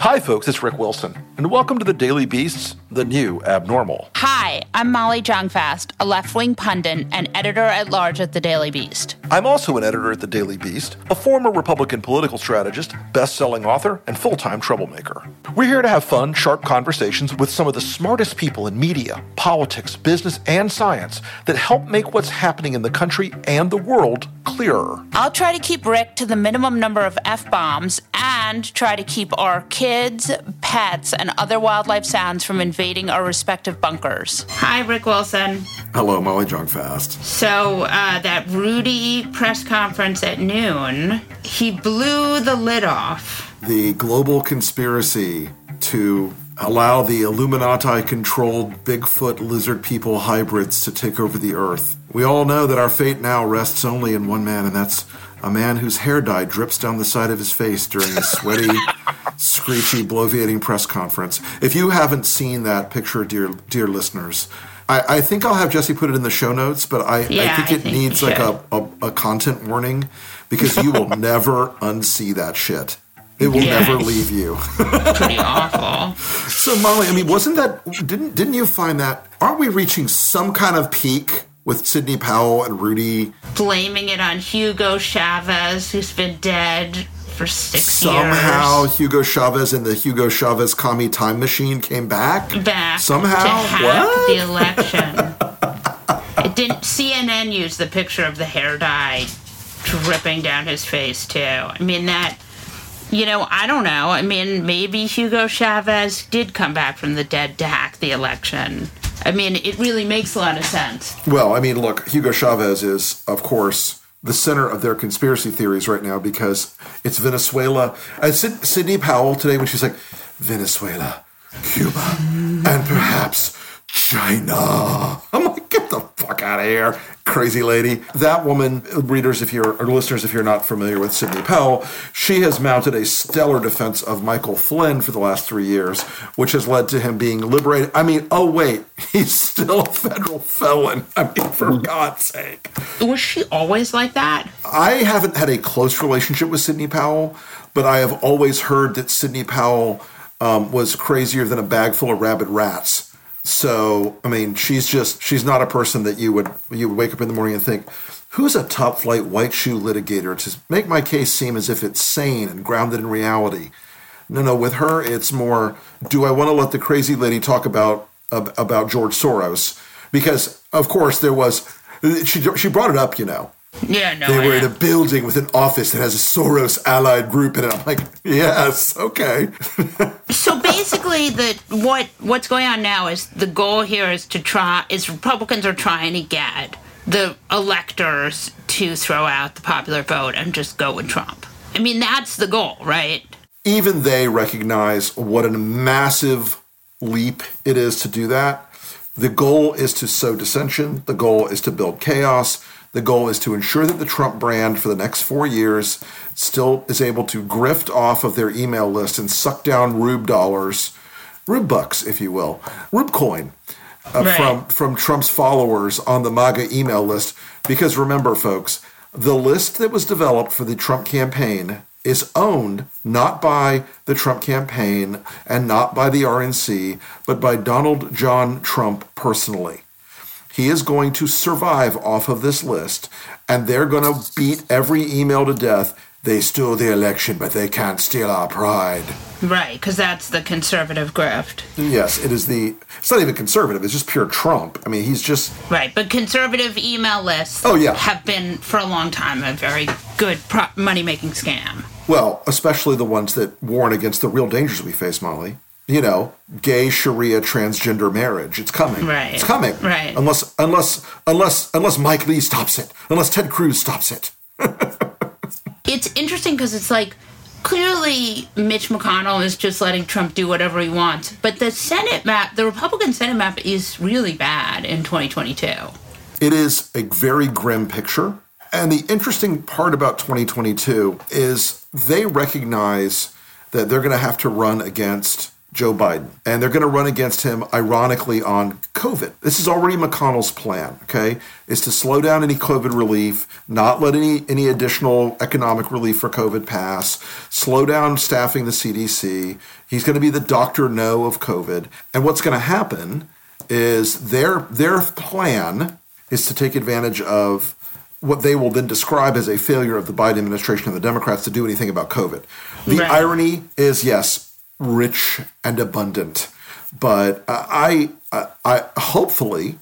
Hi, folks, it's Rick Wilson, and welcome to the Daily Beast's The New Abnormal. Hi, I'm Molly Jong-Fast, a left-wing pundit and editor at large at the Daily Beast. I'm also an editor at the Daily Beast, a former Republican political strategist, best-selling author, and full-time troublemaker. We're here to have fun, sharp conversations with some of the smartest people in media, politics, business, and science that help make what's happening in the country and the world clearer. I'll try to keep Rick to the minimum number of F-bombs and try to keep our kids, pets, and other wildlife sounds from invading our respective bunkers. Hi, Rick Wilson. Hello, Molly Jong-Fast. So, uh, that Rudy press conference at noon, he blew the lid off. The global conspiracy to allow the Illuminati controlled Bigfoot lizard people hybrids to take over the earth. We all know that our fate now rests only in one man, and that's a man whose hair dye drips down the side of his face during a sweaty, screechy, bloviating press conference. If you haven't seen that picture, dear dear listeners, I, I think I'll have Jesse put it in the show notes, but I, Yeah, I think I it think needs like a, a, a content warning because you will never unsee that shit. It will Yes. never leave you. Pretty awful. So Molly, I mean, wasn't that didn't didn't you find that aren't we reaching some kind of peak with Sidney Powell and Rudy Blaming it on Hugo Chavez, who's been dead for six somehow years. Hugo Chavez and the Hugo Chavez commie time machine came back? back Somehow? to hack What? the election. it didn't. CNN used the picture of the hair dye dripping down his face too. I mean that. You know, I don't know. I mean, maybe Hugo Chavez did come back from the dead to hack the election. I mean, it really makes a lot of sense. Well, I mean, look, Hugo Chavez is, of course, the center of their conspiracy theories right now because it's Venezuela. And Sidney Powell today, when she's like, Venezuela, Cuba, and perhaps China. I'm like, get the fuck out of here, crazy lady. That woman, readers, if you're, or listeners, if you're not familiar with Sidney Powell, she has mounted a stellar defense of Michael Flynn for the last three years, which has led to him being liberated. I mean, oh, wait, he's still a federal felon. I mean, for God's sake. Was she always like that? I haven't had a close relationship with Sidney Powell, but I have always heard that Sidney Powell um, was crazier than a bag full of rabid rats. So, I mean, she's just she's not a person that you would you would wake up in the morning and think, who's a top flight white shoe litigator to make my case seem as if it's sane and grounded in reality. No, no, with her it's more do I want to let the crazy lady talk about about George Soros? Because of course there was she she brought it up, you know. Yeah, no. They I were in a building with an office that has a Soros allied group in it. I'm like, yes, okay. So basically, the what what's going on now is the goal here is to try is Republicans are trying to get the electors to throw out the popular vote and just go with Trump. I mean, that's the goal, right? Even they recognize what a massive leap it is to do that. The goal is to sow dissension. The goal is to build chaos. The goal is to ensure that the Trump brand for the next four years still is able to grift off of their email list and suck down rube dollars, rube bucks, if you will, rube coin uh, Right. from from Trump's followers on the MAGA email list. Because remember, folks, the list that was developed for the Trump campaign is owned not by the Trump campaign and not by the RNC, but by Donald John Trump personally. He is going to survive off of this list, and they're going to beat every email to death. They stole the election, but they can't steal our pride. Right, because that's the conservative grift. Yes, it is the. It's not even conservative. It's just pure Trump. I mean, he's just. Right, but conservative email lists Oh, yeah. have been for a long time a very good pro- money making scam. Well, especially the ones that warn against the real dangers we face, Molly. You know, gay Sharia transgender marriage. It's coming. Right. It's coming. Right. Unless unless unless unless Mike Lee stops it. Unless Ted Cruz stops it. it's interesting because it's like clearly Mitch McConnell is just letting Trump do whatever he wants. But the Senate map, the Republican Senate map, is really bad in 2022. It is a very grim picture. And the interesting part about 2022 is they recognize that they're going to have to run against Joe Biden. And they're going to run against him, ironically, on COVID. This is already McConnell's plan, okay? Is to slow down any COVID relief, not let any, any additional economic relief for COVID pass, slow down staffing the CDC. He's going to be the doctor no of COVID. And what's going to happen is their their plan is to take advantage of what they will then describe as a failure of the Biden administration and the Democrats to do anything about COVID. The Right. irony is, yes, rich and abundant, but uh, I, I, I hopefully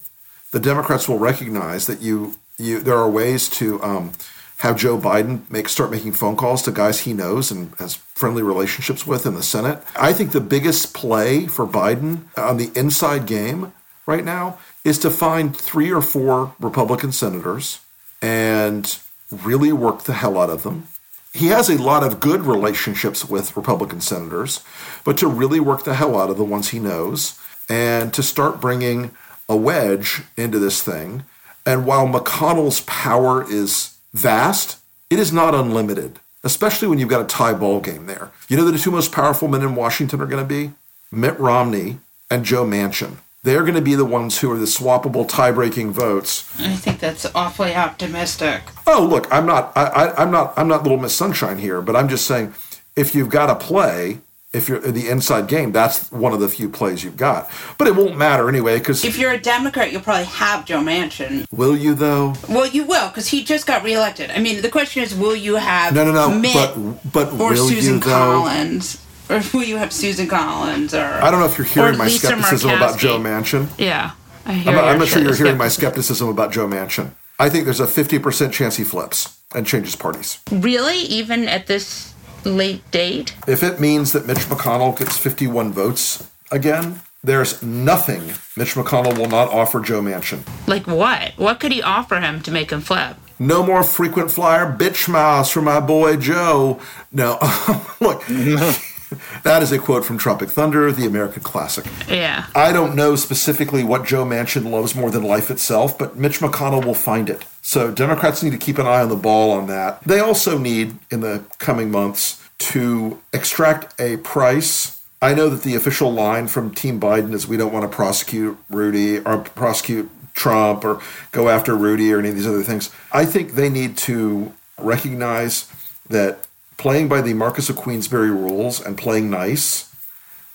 the Democrats will recognize that you, you there are ways to um, have Joe Biden make start making phone calls to guys he knows and has friendly relationships with in the Senate. I think the biggest play for Biden on the inside game right now is to find three or four Republican senators and really work the hell out of them. He has a lot of good relationships with Republican senators, but to really work the hell out of the ones he knows and to start bringing a wedge into this thing. And while McConnell's power is vast, it is not unlimited, especially when you've got a tie ball game there. You know the two most powerful men in Washington are going to be? Mitt Romney and Joe Manchin. They're going to be the ones who are the swappable tie-breaking votes. I think that's awfully optimistic. Oh, look, I'm not, I, I, I'm not, I'm not Little Miss Sunshine here, but I'm just saying, if you've got to play, if you're in the inside game, that's one of the few plays you've got. But it won't matter anyway, because If you're a Democrat, you'll probably have Joe Manchin. will you though? Well, you will, because he just got reelected. I mean, the question is, will you have No, no, no. Mitt But but or Susan you? Collins? Or will you have Susan Collins? Or I don't know if you're hearing or my Lisa skepticism about Murkowski. Joe Manchin. Yeah, I hear I'm, not- I'm not sure you're hearing my skepticism. skepticism about Joe Manchin. I think there's a 50% chance he flips and changes parties. Really, even at this late date? If it means that Mitch McConnell gets 51 votes again, there's nothing Mitch McConnell will not offer Joe Manchin. Like what? What could he offer him to make him flip? No more frequent flyer bitch miles for my boy Joe. No, look, that is a quote from Tropic Thunder, the American classic. Yeah. I don't know specifically what Joe Manchin loves more than life itself, but Mitch McConnell will find it. So Democrats need to keep an eye on the ball on that. They also need, in the coming months, to extract a price. I know that the official line from Team Biden is we don't want to prosecute Rudy or prosecute Trump or go after Rudy or any of these other things. I think they need to recognize that playing by the Marquess of Queensberry rules and playing nice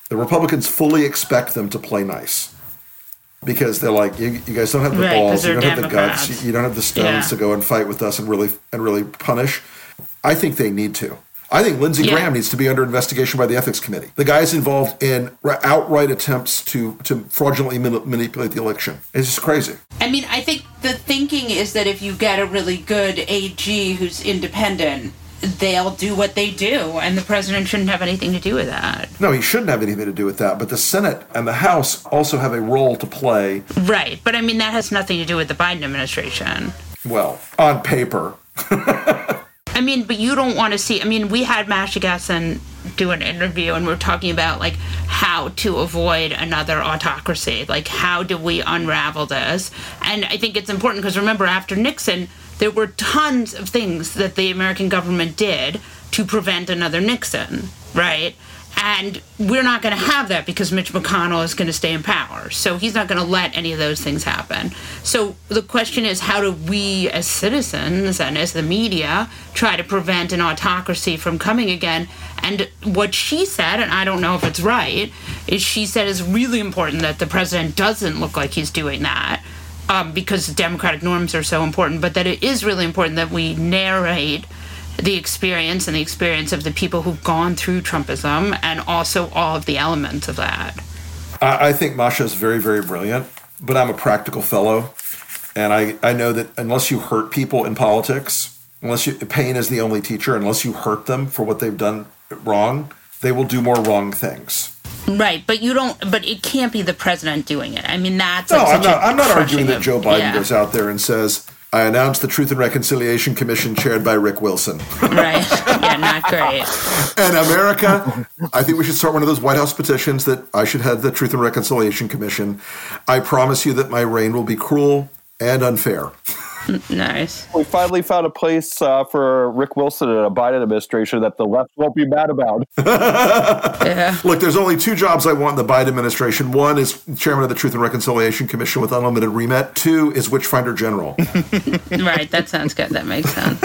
the Republicans fully expect them to play nice because they're like, you, you guys don't have the Right, 'cause balls, you don't have the guts, you, you don't have the stones Yeah. to go and fight with us and really and really punish. I think they need to. I think Lindsey Yeah. Graham needs to be under investigation by the ethics committee. The guy is involved in outright attempts to to fraudulently manipulate the election. It's just crazy. I mean, I think the thinking is that if you get a really good AG who's independent, they'll do what they do, and the president shouldn't have anything to do with that. No, he shouldn't have anything to do with that. But the Senate and the House also have a role to play. Right. But I mean, that has nothing to do with the Biden administration. Well, on paper, I mean, but you don't want to see. I mean, we had Masha Gessen do an interview, and we're talking about like how to avoid another autocracy. Like, how do we unravel this? And I think it's important because remember, after Nixon, there were tons of things that the American government did to prevent another Nixon, right? And we're not going to have that because Mitch McConnell is going to stay in power. So he's not going to let any of those things happen. So the question is how do we, as citizens and as the media, try to prevent an autocracy from coming again? And what she said, and I don't know if it's right, is she said it's really important that the president doesn't look like he's doing that. Um, because democratic norms are so important, but that it is really important that we narrate the experience and the experience of the people who've gone through Trumpism and also all of the elements of that. I, think Masha is very, very brilliant, but I'm a practical fellow. And I, I know that unless you hurt people in politics, unless you, pain is the only teacher, unless you hurt them for what they've done wrong, they will do more wrong things. Right, but you don't. But it can't be the president doing it. I mean, that's No, like I'm not, a I'm not arguing that Joe Biden yeah. goes out there and says, I announce the Truth and Reconciliation Commission chaired by Rick Wilson. Right. Yeah, not great. And America, I think we should start one of those White House petitions that I should head the Truth and Reconciliation Commission. I promise you that my reign will be cruel and unfair. Nice. We finally found a place uh, for Rick Wilson and a Biden administration that the left won't be mad about. Yeah. Look, there's only two jobs I want in the Biden administration. One is chairman of the Truth and Reconciliation Commission with unlimited remit. Two is Witchfinder General. Right. That sounds good. That makes sense.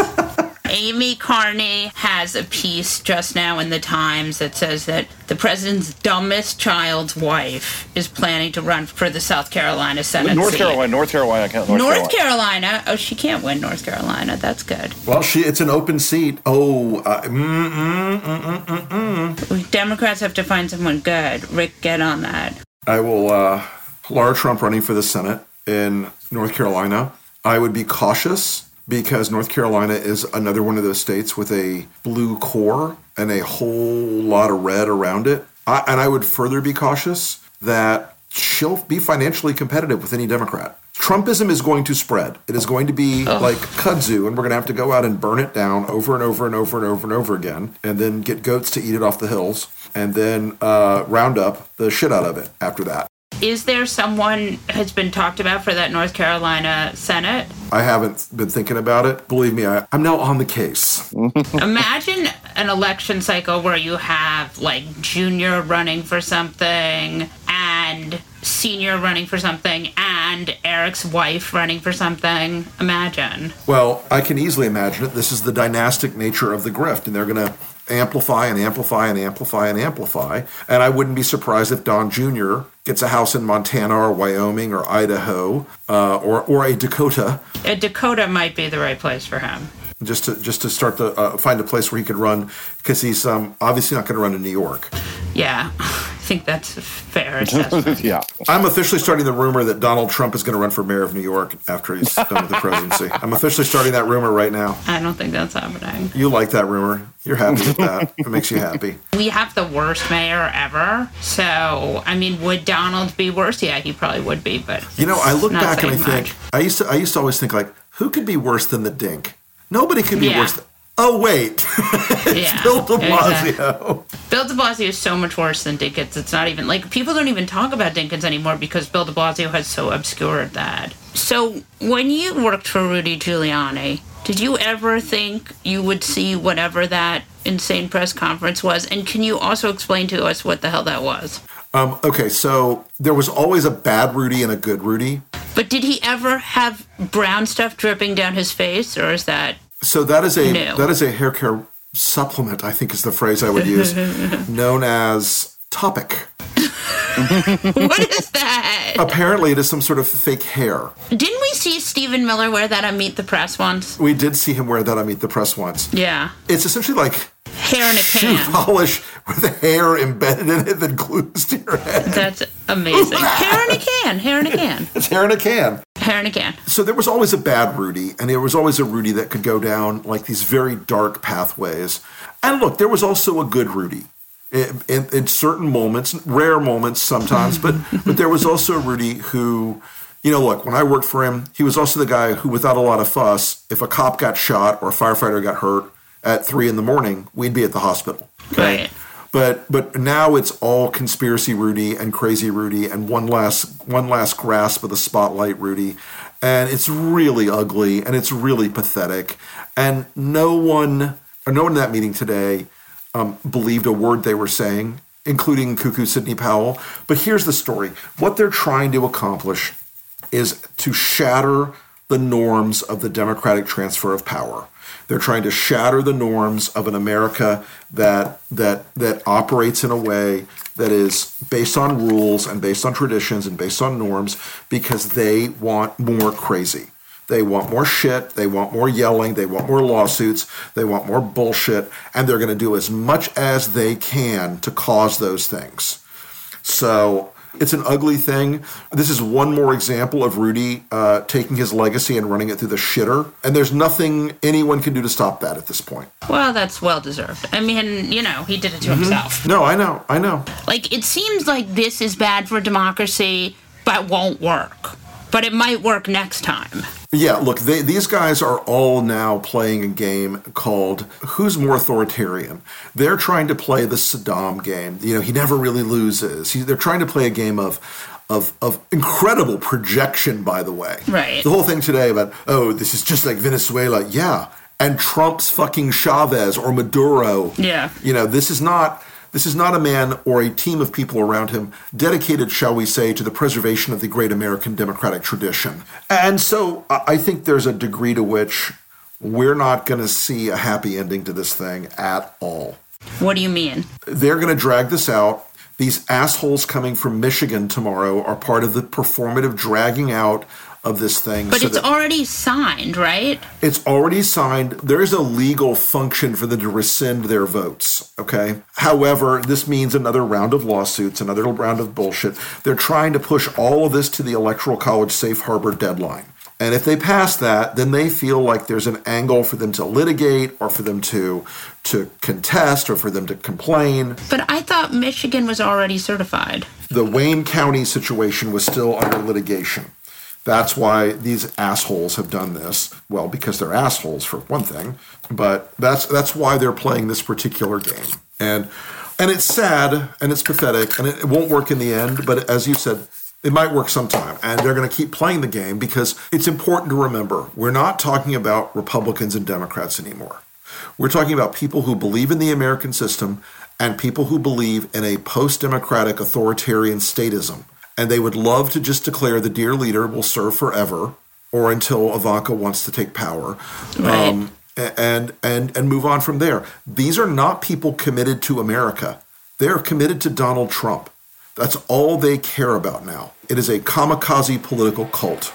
Annie Karni has a piece just now in the Times that says that the president's dumbest child's wife is planning to run for the South Carolina Senate North seat. Carolina, North Carolina, North, North Carolina. Carolina. Oh, she can't win North Carolina. That's good. well, she it's an open seat. Oh, uh, mm, mm, mm, mm, mm. Democrats have to find someone good. Rick, get on that. I will. Uh, Lara Trump running for the Senate in North Carolina. I would be cautious because North Carolina is another one of those states with a blue core and a whole lot of red around it. I, and I would further be cautious that she'll be financially competitive with any Democrat. Trumpism is going to spread. It is going to be like kudzu, and we're going to have to go out and burn it down over and over and over and over and over again, and then get goats to eat it off the hills, and then uh, round up the shit out of it after that. Is there someone has been talked about for that North Carolina Senate? I haven't been thinking about it. Believe me, I, I'm now on the case. Imagine an election cycle where you have like junior running for something and senior running for something and Eric's wife running for something. Imagine. Well, I can easily imagine it. This is the dynastic nature of the grift, and they're going to amplify and amplify and amplify and amplify. And I wouldn't be surprised if Don Jr. gets a house in Montana or Wyoming or Idaho uh, or or a Dakota, A Dakota might be the right place for him. Just to just to start to uh, find a place where he could run because he's um, obviously not going to run in New York. Yeah, I think that's a fair yeah. I'm officially starting the rumor that Donald Trump is going to run for mayor of New York after he's done with the presidency. I'm officially starting that rumor right now. I don't think that's happening. You like that rumor? You're happy with that? It makes you happy. We have the worst mayor ever. So, I mean, would Donald be worse? Yeah, he probably would be, but. You know, I look back and I saying think. I used to I used to always think like, who could be worse than the Dink? Nobody could be Yeah. worse. Than, oh wait, Yeah, Bill De exactly. Blasio. Bill de Blasio is so much worse than Dinkins. It's not even like people don't even talk about Dinkins anymore because Bill de Blasio has so obscured that. So, when you worked for Rudy Giuliani, did you ever think you would see whatever that insane press conference was? And can you also explain to us what the hell that was? Um, okay, so there was always a bad Rudy and a good Rudy. But did he ever have brown stuff dripping down his face, or is that So that is a No. that is a hair care supplement. I think is the phrase I would use, known as Toppik. what is that? Apparently, it is some sort of fake hair. Didn't we see Stephen Miller wear that on Meet the Press once? We did see him wear that on Meet the Press once. Yeah, It's essentially like hair in a shoe can. polish with hair embedded in it that glues to your head. That's amazing. hair in a can. Hair in a can. It's hair in a can. Hair in a can. So there was always a bad Rudy, and there was always a Rudy that could go down like these very dark pathways. And look, there was also a good Rudy. In, in, in certain moments, rare moments sometimes, but but there was also Rudy who, you know, look, when I worked for him, he was also the guy who, without a lot of fuss, if a cop got shot or a firefighter got hurt at three in the morning, we'd be at the hospital. Right. But but now it's all conspiracy Rudy and crazy Rudy and one last one last grasp of the spotlight Rudy, and it's really ugly and it's really pathetic, and no one or no one in that meeting today um, believed a word they were saying, including Cuckoo Sidney Powell. But here's the story: what they're trying to accomplish is to shatter the norms of the democratic transfer of power. They're trying to shatter the norms of an America that that that operates in a way that is based on rules and based on traditions and based on norms because they want more crazy. They want more shit, they want more yelling, they want more lawsuits, they want more bullshit, and they're going to do as much as they can to cause those things. So it's an ugly thing. This is one more example of Rudy uh, taking his legacy and running it through the shitter. And there's nothing anyone can do to stop that at this point. Well, that's well deserved. I mean, you know, he did it to himself. No, I know, I know. Like, it seems like this is bad for democracy, but won't work. But it might work next time. Yeah, look, they, these guys are all now playing a game called Who's More Authoritarian? They're trying to play the Saddam game. You know, he never really loses. He, they're trying to play a game of, of, of incredible projection, by the way. Right. The whole thing today about, oh, this is just like Venezuela. Yeah. And Trump's fucking Chavez or Maduro. Yeah. You know, this is not this is not a man or a team of people around him dedicated, shall we say, to the preservation of the great American democratic tradition. And so I think there's a degree to which we're not going to see a happy ending to this thing at all. What do you mean? They're going to drag this out. These assholes coming from Michigan tomorrow are part of the performative dragging out of this thing. But so it's already signed, right? it's already signed. There is a legal function for them to rescind their votes. Okay. However, this means another round of lawsuits, another round of bullshit. They're trying to push all of this to the Electoral College safe harbor deadline. And if they pass that, then they feel like there's an angle for them to litigate or for them to to contest or for them to complain. But I thought Michigan was already certified. The Wayne County situation was still under litigation. That's why these assholes have done this. Well, because they're assholes for one thing, but that's that's why they're playing this particular game. And and it's sad and it's pathetic and it, it won't work in the end, but as you said, it might work sometime. And they're going to keep playing the game because it's important to remember we're not talking about Republicans and Democrats anymore. We're talking about people who believe in the American system and people who believe in a post democratic authoritarian statism. And they would love to just declare the dear leader will serve forever or until Ivanka wants to take power. Right. Um, a- and and and move on from there. These are not people committed to America. They are committed to Donald Trump. That's all they care about now. It is a kamikaze political cult.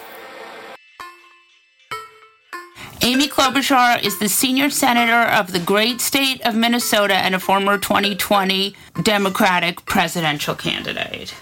Amy Klobuchar is the senior senator of the great state of Minnesota and a former 2020 Democratic presidential candidate.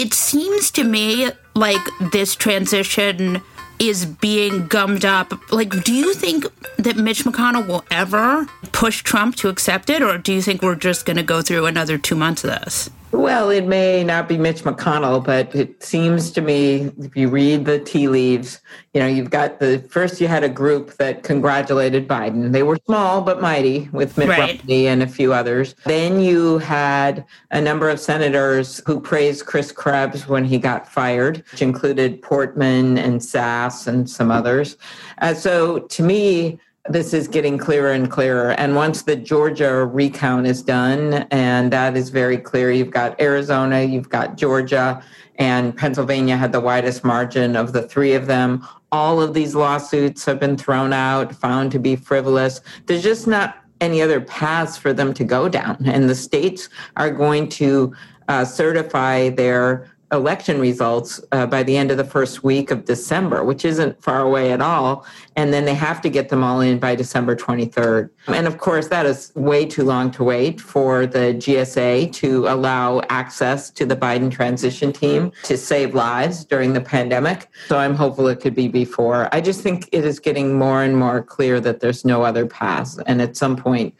It seems to me like this transition is being gummed up. Like, do you think that Mitch McConnell will ever push Trump to accept it, or do you think we're just going to go through another two months of this? Well, it may not be Mitch McConnell, but it seems to me, if you read the tea leaves, you know, you've got the first, you had a group that congratulated Biden. They were small but mighty with Mitt Right. Romney and a few others. Then you had a number of senators who praised Chris Krebs when he got fired, which included Portman and Sasse and some others. Uh, so to me, this is getting clearer and clearer. And once the Georgia recount is done, and that is very clear, you've got Arizona, you've got Georgia, and Pennsylvania had the widest margin of the three of them. All of these lawsuits have been thrown out, found to be frivolous. There's just not any other paths for them to go down. And the states are going to uh, certify their election results uh, by the end of the first week of December, which isn't far away at all. And then they have to get them all in by December 23rd. And of course, that is way too long to wait for the GSA to allow access to the Biden transition team to save lives during the pandemic. So I'm hopeful it could be before. I just think it is getting more and more clear that there's no other path. And at some point,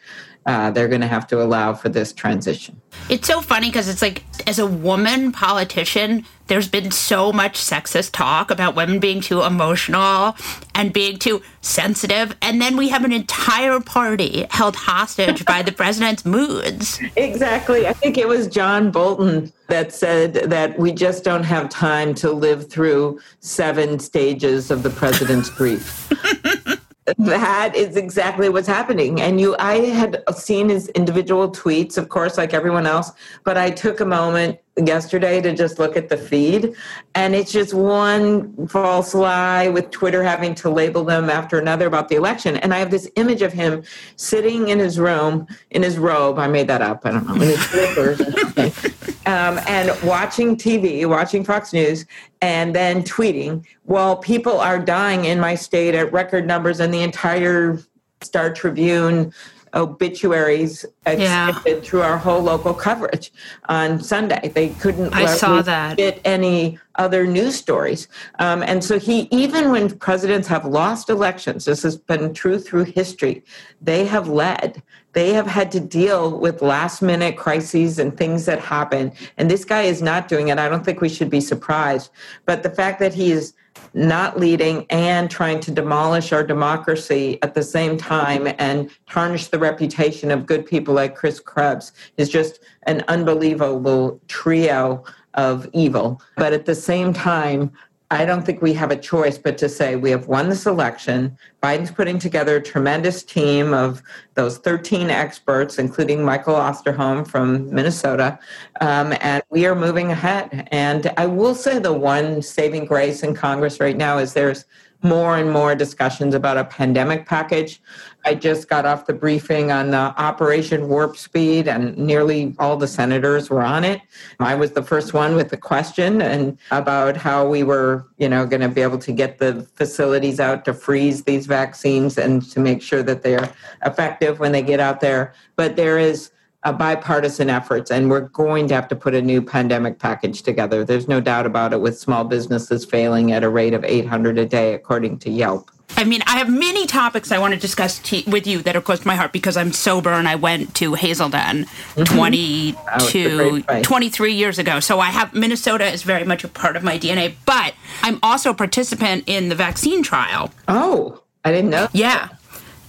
uh, they're going to have to allow for this transition. It's so funny because it's like, as a woman politician, there's been so much sexist talk about women being too emotional and being too sensitive. And then we have an entire party held hostage by the president's moods. Exactly. I think it was John Bolton that said that we just don't have time to live through seven stages of the president's grief. that is exactly what's happening. And you I had seen his individual tweets, of course, like everyone else, but I took a moment yesterday to just look at the feed and it's just one false lie with Twitter having to label them after another about the election. And I have this image of him sitting in his room in his robe. I made that up. I don't know. In his slippers. Um, and watching TV, watching Fox News, and then tweeting, well, people are dying in my state at record numbers, and the entire Star Tribune obituaries extended through our whole local coverage on Sunday. They couldn't I saw that. get any other news stories. Um, and so he, even when presidents have lost elections, this has been true through history, they have led. They have had to deal with last minute crises and things that happen. And this guy is not doing it. I don't think we should be surprised. But the fact that he is not leading and trying to demolish our democracy at the same time and tarnish the reputation of good people like Chris Krebs is just an unbelievable trio of evil. But at the same time, I don't think we have a choice but to say we have won this election. Biden's putting together a tremendous team of those 13 experts, including Michael Osterholm from Minnesota, um, and we are moving ahead. And I will say the one saving grace in Congress right now is there's more and more discussions about a pandemic package. I just got off the briefing on the Operation Warp Speed, and nearly all the senators were on it. I was the first one with the question and about how we were, you know, going to be able to get the facilities out to freeze these vaccines and to make sure that they're effective when they get out there. But there is a bipartisan efforts and we're going to have to put a new pandemic package together there's no doubt about it with small businesses failing at a rate of 800 a day according to yelp I mean, I have many topics I want to discuss t- with you that are close to my heart because I'm sober and I went to Hazelden mm-hmm. 22, great place. 23 years ago. So I have Minnesota is very much a part of my DNA, but I'm also a participant in the vaccine trial. oh i didn't know Yeah.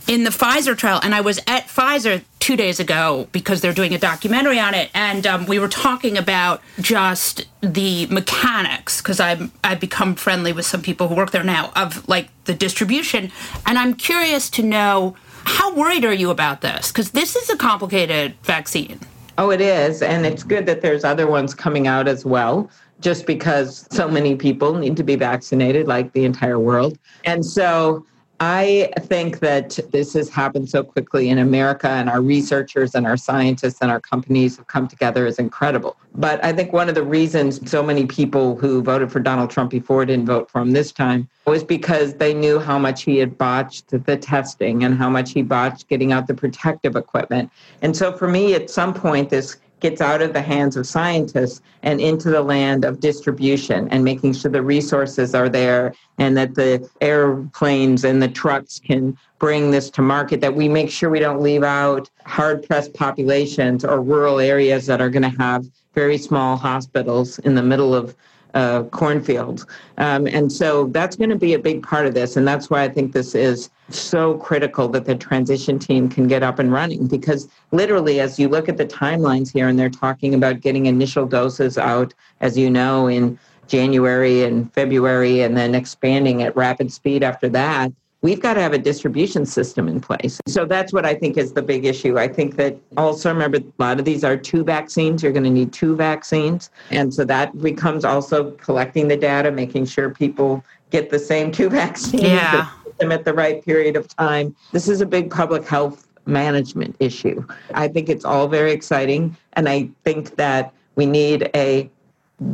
In the Pfizer trial, and I was at Pfizer two days ago because they're doing a documentary on it, and um, we were talking about just the mechanics because I've I've become friendly with some people who work there now of like the distribution, and I'm curious to know how worried are you about this because this is a complicated vaccine. Oh, it is. And it's good that there's other ones coming out as well, just because so many people need to be vaccinated, like the entire world. And so I think that this has happened so quickly in America, and our researchers and our scientists and our companies have come together is incredible. But I think one of the reasons so many people who voted for Donald Trump before didn't vote for him this time was because they knew how much he had botched the testing and how much he botched getting out the protective equipment. And so for me, at some point, this gets out of the hands of scientists and into the land of distribution and making sure the resources are there and that the airplanes and the trucks can bring this to market that we make sure we don't leave out hard pressed populations or rural areas that are going to have very small hospitals in the middle of uh, cornfields. Um, and so that's going to be a big part of this. And that's why I think this is so critical that the transition team can get up and running because literally, as you look at the timelines here, and they're talking about getting initial doses out, as you know, in January and February, and then expanding at rapid speed after that. We've got to have a distribution system in place. So that's what I think is the big issue. I think that also remember a lot of these are two vaccines. You're going to need two vaccines. And so that becomes also collecting the data, making sure people get the same two vaccines Yeah. them at the right period of time. This is a big public health management issue. I think it's all very exciting. And I think that we need a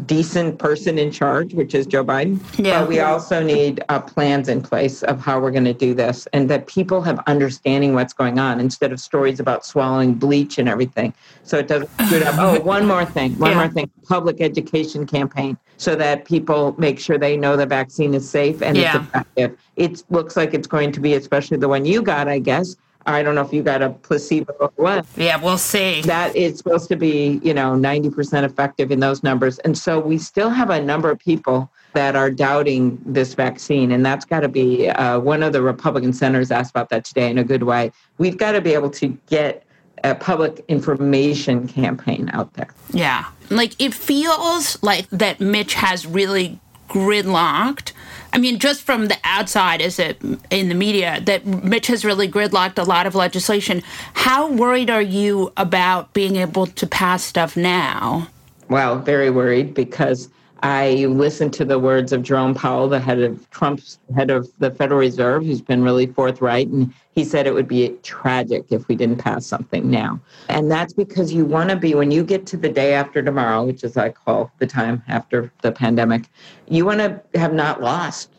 decent person in charge, which is Joe Biden. Yeah. But we also need uh, plans in place of how we're going to do this and that people have understanding what's going on instead of stories about swallowing bleach and everything. So it doesn't screw up. Oh, one more thing. One Yeah. more thing. Public education campaign so that people make sure they know the vaccine is safe and Yeah. it's effective. It looks like it's going to be, especially the one you got, I guess. I don't know if you got a placebo or what Yeah, we'll see. that is supposed to be, you know, 90% effective in those numbers. And so we still have a number of people that are doubting this vaccine. And that's got to be uh, one of the Republican senators asked about that today in a good way. We've got to be able to get a public information campaign out there. Yeah. Like it feels like that Mitch has really gridlocked. I mean, just from the outside, is it in the media that Mitch has really gridlocked a lot of legislation? How worried are you about being able to pass stuff now? Well, very worried because I listened to the words of Jerome Powell, the head of Trump's head of the Federal Reserve, who's been really forthright, and he said it would be tragic if we didn't pass something now. And that's because you want to be when you get to the day after tomorrow, which is I call the time after the pandemic, you want to have not lost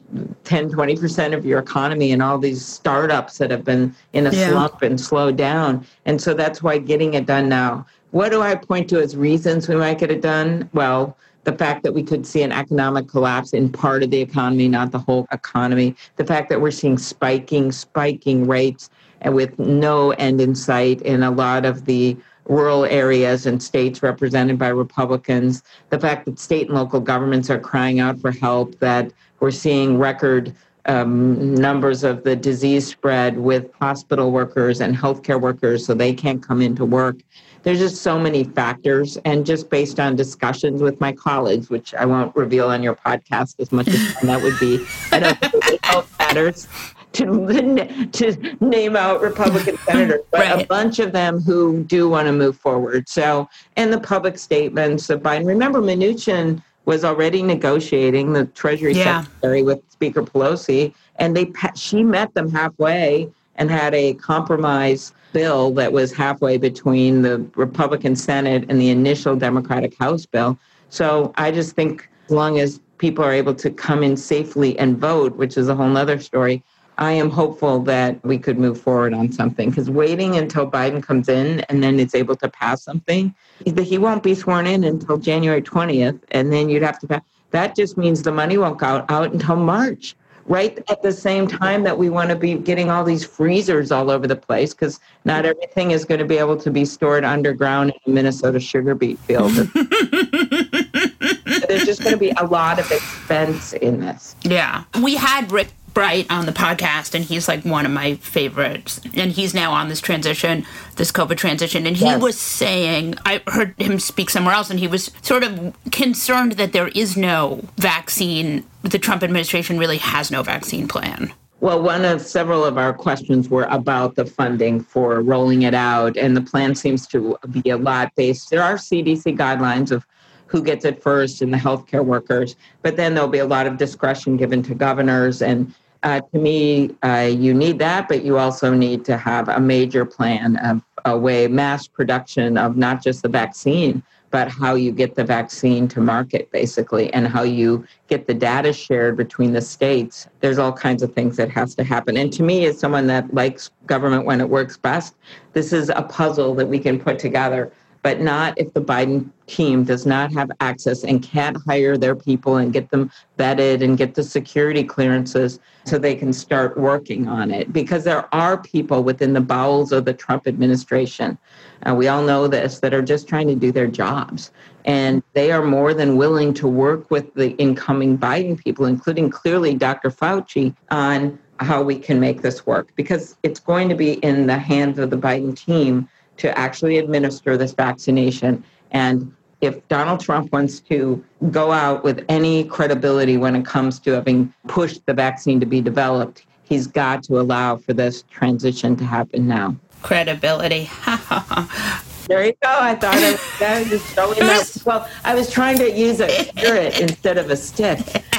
10, 20% of your economy and all these startups that have been in a Yeah. slump and slowed down. And so that's why getting it done now. What do I point to as reasons we might get it done? Well, the fact that we could see an economic collapse in part of the economy, not the whole economy. The fact that we're seeing spiking, spiking rates and with no end in sight in a lot of the rural areas and states represented by Republicans. The fact that state and local governments are crying out for help, that we're seeing record um, numbers of the disease spread with hospital workers and healthcare workers, so they can't come into work. There's just so many factors, and just based on discussions with my colleagues, which I won't reveal on your podcast as much as that would be, I don't think it matters to to name out Republican senators, but a bunch of them who do want to move forward. So, and the public statements of Biden. Remember, Mnuchin was already negotiating the Treasury Yeah. Secretary with Speaker Pelosi, and they she met them halfway and had a compromise bill that was halfway between the Republican Senate and the initial Democratic House bill. So I just think as long as people are able to come in safely and vote, which is a whole nother story, I am hopeful that we could move forward on something because waiting until Biden comes in and then it's able to pass something, he won't be sworn in until January 20th. And then you'd have to pass. That just means the money won't go out until March, right at the same time that we want to be getting all these freezers all over the place because not everything is going to be able to be stored underground in a Minnesota sugar beet field. There's just going to be a lot of expense in this. Yeah. We had Rick Bright on the podcast, and he's like one of my favorites. And he's now on this transition, this COVID transition. And he Yes. was saying, I heard him speak somewhere else, and he was sort of concerned that there is no vaccine. The Trump administration really has no vaccine plan. Well, one of several of our questions were about the funding for rolling it out, and the plan seems to be a lot based. There are CDC guidelines of who gets it first and the healthcare workers, but then there'll be a lot of discretion given to governors. And uh, to me, uh, you need that, but you also need to have a major plan of a way mass production of not just the vaccine, but how you get the vaccine to market, basically, and how you get the data shared between the states. There's all kinds of things that has to happen. And to me, as someone that likes government when it works best, this is a puzzle that we can put together. But not if the Biden team does not have access and can't hire their people and get them vetted and get the security clearances so they can start working on it. Because there are people within the bowels of the Trump administration uh, we all know this, that are just trying to do their jobs. And they are more than willing to work with the incoming Biden people, including clearly Dr. Fauci, on how we can make this work because it's going to be in the hands of the Biden team to actually administer this vaccination. And if Donald Trump wants to go out with any credibility when it comes to having pushed the vaccine to be developed, he's got to allow for this transition to happen now. Credibility. There you go. I thought I was, I was just throwing that. Well, I was trying to use a carrot instead of a stick.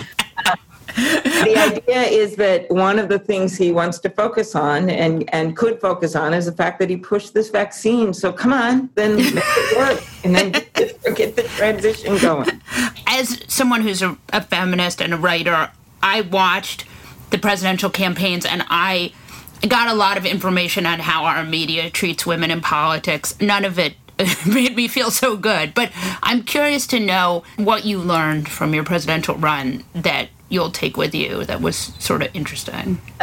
the idea is that one of the things he wants to focus on and, and could focus on is the fact that he pushed this vaccine. So come on, then make it work and then get, the transition going. as someone who's a, a feminist and a writer, I watched the presidential campaigns and I got a lot of information on how our media treats women in politics. None of it made me feel so good. But I'm curious to know what you learned from your presidential run that you'll take with you that was sort of interesting.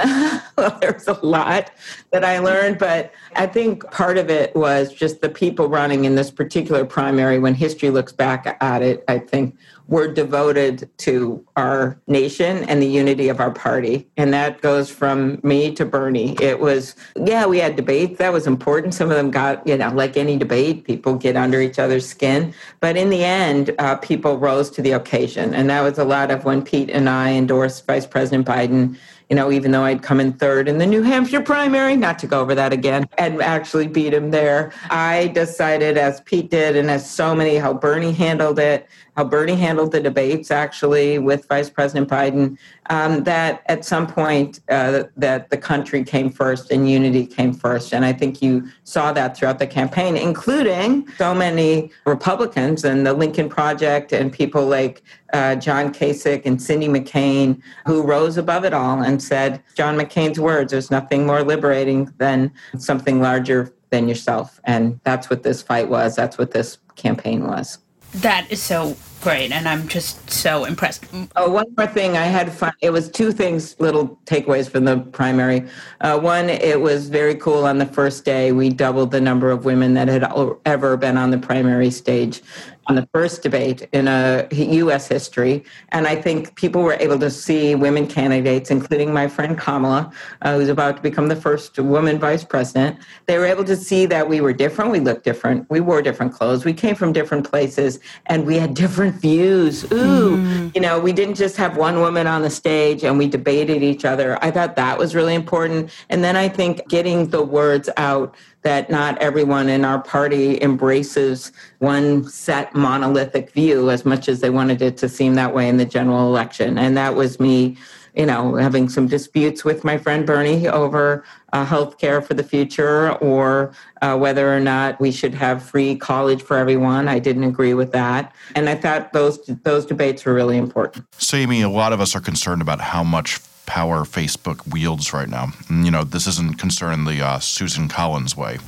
well, there's a lot that I learned, but I think part of it was just the people running in this particular primary. When history looks back at it, I think were devoted to our nation and the unity of our party. And that goes from me to Bernie. It was, yeah, we had debates. That was important. Some of them got, you know, like any debate, people get under each other's skin. But in the end, uh, people rose to the occasion. And that was a lot of when Pete and I endorsed Vice President Biden you know, even though I'd come in third in the New Hampshire primary, not to go over that again, and actually beat him there, I decided, as Pete did, and as so many, how Bernie handled it, how Bernie handled the debates actually with Vice President Biden, um, that at some point uh, that the country came first and unity came first. And I think you saw that throughout the campaign, including so many Republicans and the Lincoln Project and people like uh, John Kasich and Cindy McCain, who rose above it all and said, John McCain's words, there's nothing more liberating than something larger than yourself. And that's what this fight was. That's what this campaign was. That is so great, and I'm just so impressed. Oh, one more thing. I had fun. It was two things, little takeaways from the primary. Uh, one, it was very cool on the first day. We doubled the number of women that had ever been on the primary stage on the first debate in a U.S. history, and I think people were able to see women candidates, including my friend Kamala, uh, who's about to become the first woman vice president. They were able to see that we were different, we looked different, we wore different clothes, we came from different places, and we had different views. Ooh, mm. you know, we didn't just have one woman on the stage and we debated each other. I thought that was really important, and then I think getting the words out that not everyone in our party embraces one set monolithic view as much as they wanted it to seem that way in the general election. And that was me, you know, having some disputes with my friend Bernie over uh, health care for the future or uh, whether or not we should have free college for everyone. I didn't agree with that. And I thought those, those debates were really important. So, Amy, a lot of us are concerned about how much power Facebook wields right now. And, you know, this isn't concerning the uh, Susan Collins way.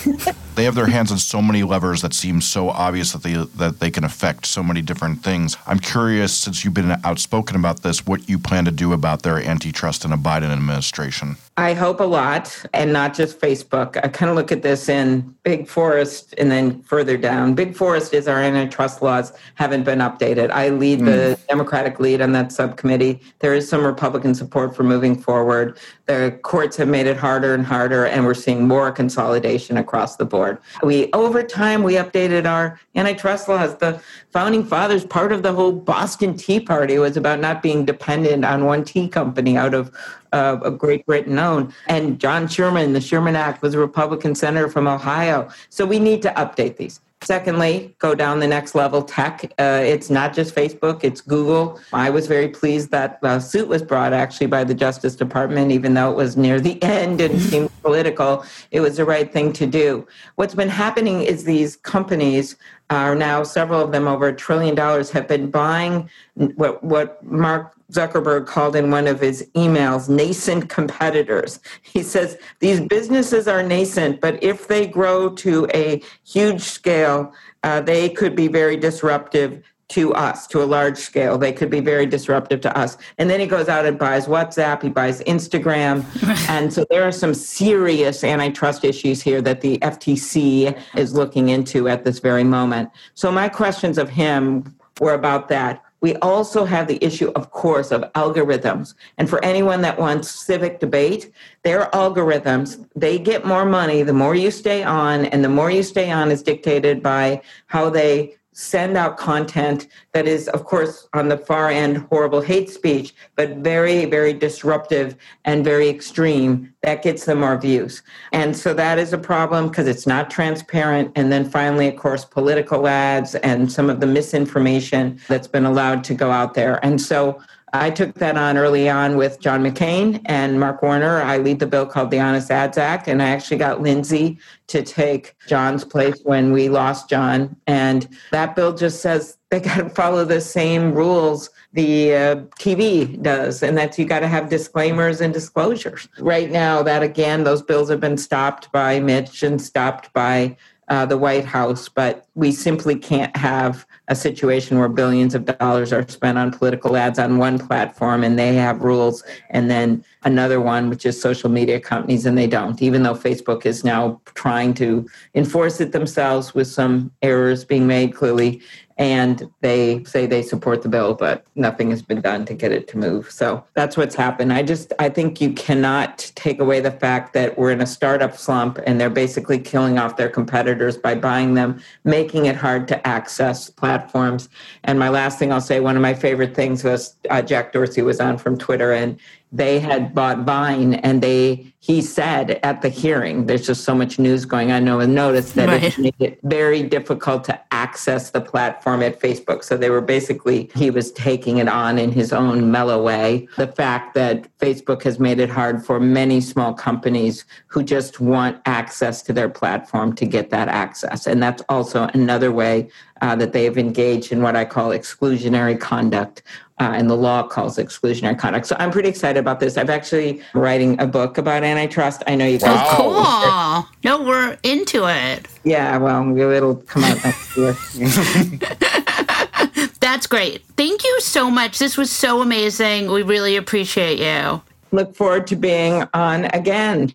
they have their hands on so many levers that seem so obvious that they that they can affect so many different things. I'm curious, since you've been outspoken about this, what you plan to do about their antitrust in a Biden administration. I hope a lot, and not just Facebook. I kind of look at this in Big Forest and then further down. Big Forest is our antitrust laws haven't been updated. I lead mm. the. Democratic lead on that subcommittee. There is some Republican support for moving forward. The courts have made it harder and harder, and we're seeing more consolidation across the board. We over time we updated our antitrust laws. The founding fathers, part of the whole Boston Tea Party was about not being dependent on one tea company out of uh, Great Britain own. And John Sherman, the Sherman Act, was a Republican senator from Ohio. So we need to update these. Secondly, go down the next level tech. Uh, it's not just Facebook, it's Google. I was very pleased that a suit was brought actually by the Justice Department, even though it was near the end and mm-hmm. seemed political. It was the right thing to do. What's been happening is these companies are now, several of them over a trillion dollars, have been buying what, what Mark Zuckerberg called in one of his emails nascent competitors. He says these businesses are nascent, but if they grow to a huge scale, uh, they could be very disruptive to us to a large scale. They could be very disruptive to us. And then he goes out and buys WhatsApp, he buys Instagram. and so there are some serious antitrust issues here that the FTC is looking into at this very moment. So my questions of him were about that. We also have the issue, of course, of algorithms. And for anyone that wants civic debate, their algorithms, they get more money the more you stay on, and the more you stay on is dictated by how they send out content that is, of course, on the far end, horrible hate speech, but very, very disruptive and very extreme. That gets them more views. And so that is a problem because it's not transparent. And then finally, of course, political ads and some of the misinformation that's been allowed to go out there. And so I took that on early on with John McCain and Mark Warner. I lead the bill called the Honest Ads Act, and I actually got Lindsey to take John's place when we lost John. And that bill just says they got to follow the same rules the uh, TV does, and that's you got to have disclaimers and disclosures. Right now, that again, those bills have been stopped by Mitch and stopped by uh, the White House, but we simply can't have a situation where billions of dollars are spent on political ads on one platform and they have rules, and then another one, which is social media companies, and they don't, even though Facebook is now trying to enforce it themselves with some errors being made clearly and they say they support the bill but nothing has been done to get it to move. So that's what's happened. I just i think you cannot take away the fact that we're in a startup slump and they're basically killing off their competitors by buying them making it hard to access platforms. And my last thing i'll say one of my favorite things was uh, jack dorsey was on from twitter and they had bought Vine, and they he said at the hearing, there's just so much news going on. No one noticed that right. it made it very difficult to access the platform at Facebook. So they were basically he was taking it on in his own mellow way. The fact that Facebook has made it hard for many small companies who just want access to their platform to get that access, and that's also another way uh, that they have engaged in what I call exclusionary conduct. Uh, and the law calls exclusionary conduct. So I'm pretty excited about this. I've actually writing a book about antitrust. I know you guys. Cool. No, we're into it. Yeah, well, it'll come out next year. That's great. Thank you so much. This was so amazing. We really appreciate you. Look forward to being on again.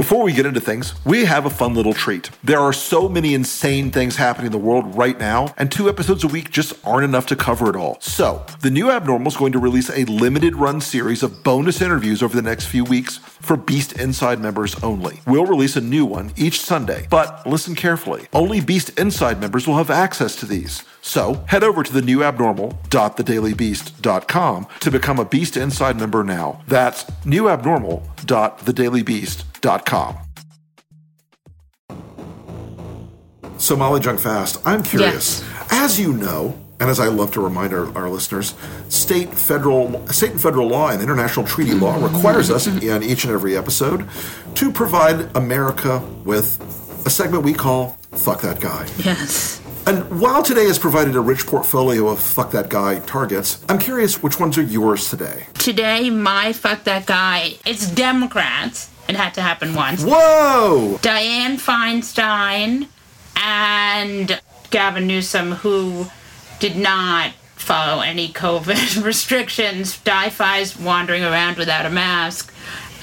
Before we get into things, we have a fun little treat. There are so many insane things happening in the world right now, and two episodes a week just aren't enough to cover it all. So, the new Abnormal is going to release a limited run series of bonus interviews over the next few weeks for Beast Inside members only. We'll release a new one each Sunday, but listen carefully. Only Beast Inside members will have access to these. So head over to the new abnormal.thedailybeast.com to become a Beast Inside member now. That's newabnormal.thedailybeast.com. So, Molly Jong-Fast, I'm curious. As you know, and as I love to remind our, our listeners, state, federal, state and federal law and international treaty law mm-hmm. requires us mm-hmm. in each and every episode to provide America with a segment we call "Fuck That Guy." Yes. And while today has provided a rich portfolio of "Fuck That Guy" targets, I'm curious which ones are yours today. Today, my fuck that guy. It's Democrats. It had to happen once. Whoa! Dianne Feinstein and Gavin Newsom, who did not follow any COVID restrictions. Di-Fi's wandering around without a mask,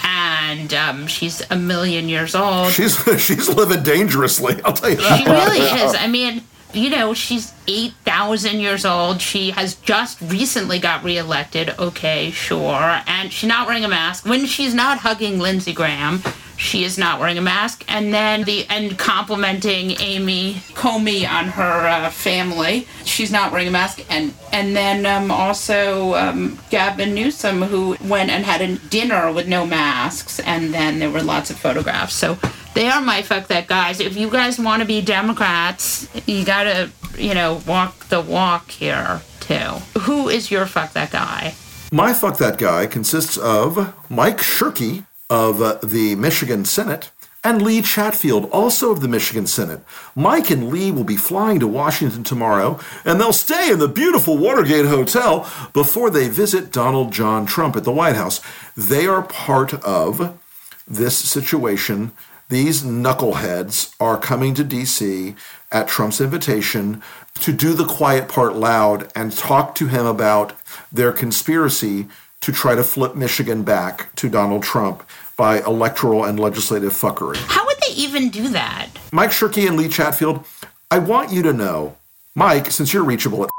and um, she's a million years old. She's she's living dangerously. I'll tell you that. She really is. I mean, you know, she's 8,000 years old. She has just recently got reelected. Okay, sure. And she's not wearing a mask. When she's not hugging Lindsey Graham, she is not wearing a mask. And then the and complimenting Amy Coney on her uh, family, she's not wearing a mask. And and then um, also um, Gavin Newsom, who went and had a dinner with no masks, and then there were lots of photographs. So they are my fuck that guys. If you guys want to be Democrats, you gotta you know, walk the walk here too. Who is your fuck that guy? My fuck that guy consists of Mike Shirkey of uh, the Michigan Senate and Lee Chatfield, also of the Michigan Senate. Mike and Lee will be flying to Washington tomorrow, and they'll stay in the beautiful Watergate Hotel before they visit Donald John Trump at the White House. They are part of this situation. These knuckleheads are coming to D.C. at Trump's invitation to do the quiet part loud and talk to him about their conspiracy to try to flip Michigan back to Donald Trump by electoral and legislative fuckery. How would they even do that? Mike Shirkey and Lee Chatfield, I want you to know, Mike, since you're reachable at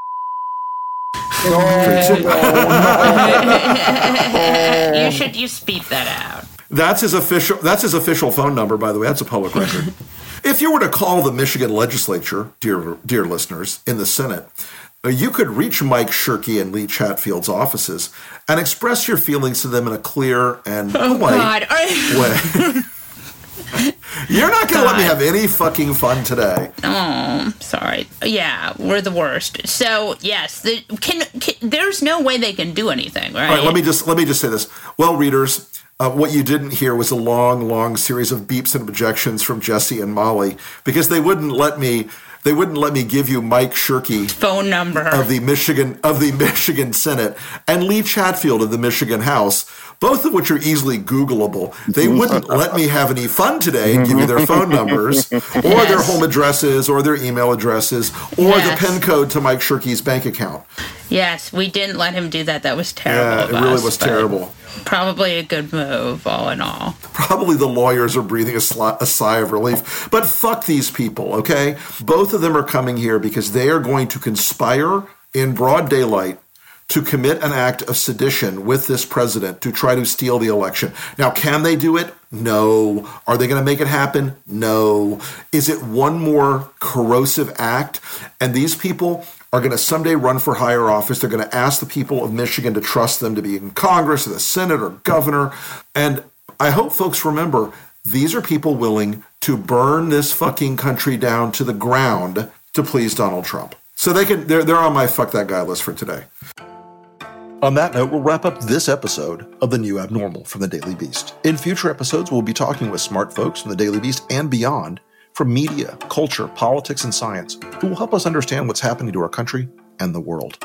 you should you speak that out. That's his official. That's his official phone number, by the way. That's a public record. if you were to call the Michigan legislature, dear dear listeners, in the Senate, uh, you could reach Mike Shirkey and Lee Chatfield's offices and express your feelings to them in a clear and Oh, polite God. way. You're not going to let me have any fucking fun today. Oh, sorry. Yeah, we're the worst. So yes, the, can, can there's no way they can do anything, right? All right, let me just let me just say this. Well, readers, uh, what you didn't hear was a long, long series of beeps and objections from Jesse and Molly because they wouldn't let me. They wouldn't let me give you Mike Shirkey phone number of the Michigan of the Michigan Senate and Lee Chatfield of the Michigan House, both of which are easily Googleable. They wouldn't let me have any fun today and give me their phone numbers or their home addresses or their email addresses or Yes. the PIN code to Mike Shirkey's bank account. Yes, we didn't let him do that. That was terrible. Yeah, of it really us, was terrible. Probably a good move, all in all. Probably the lawyers are breathing a, sli- a sigh of relief. But fuck these people, okay? Both of them are coming here because they are going to conspire in broad daylight to commit an act of sedition with this president to try to steal the election. Now, can they do it? No. Are they going to make it happen? No. Is it one more corrosive act? And these people are going to someday run for higher office. They're going to ask the people of Michigan to trust them to be in Congress or the Senate or governor. And I hope folks remember these are people willing to burn this fucking country down to the ground to please Donald Trump. So they can they're they're on my fuck that guy list for today. On that note, we'll wrap up this episode of The New Abnormal from the Daily Beast. In future episodes, we'll be talking with smart folks from the Daily Beast and beyond from media, culture, politics, and science who will help us understand what's happening to our country and the world.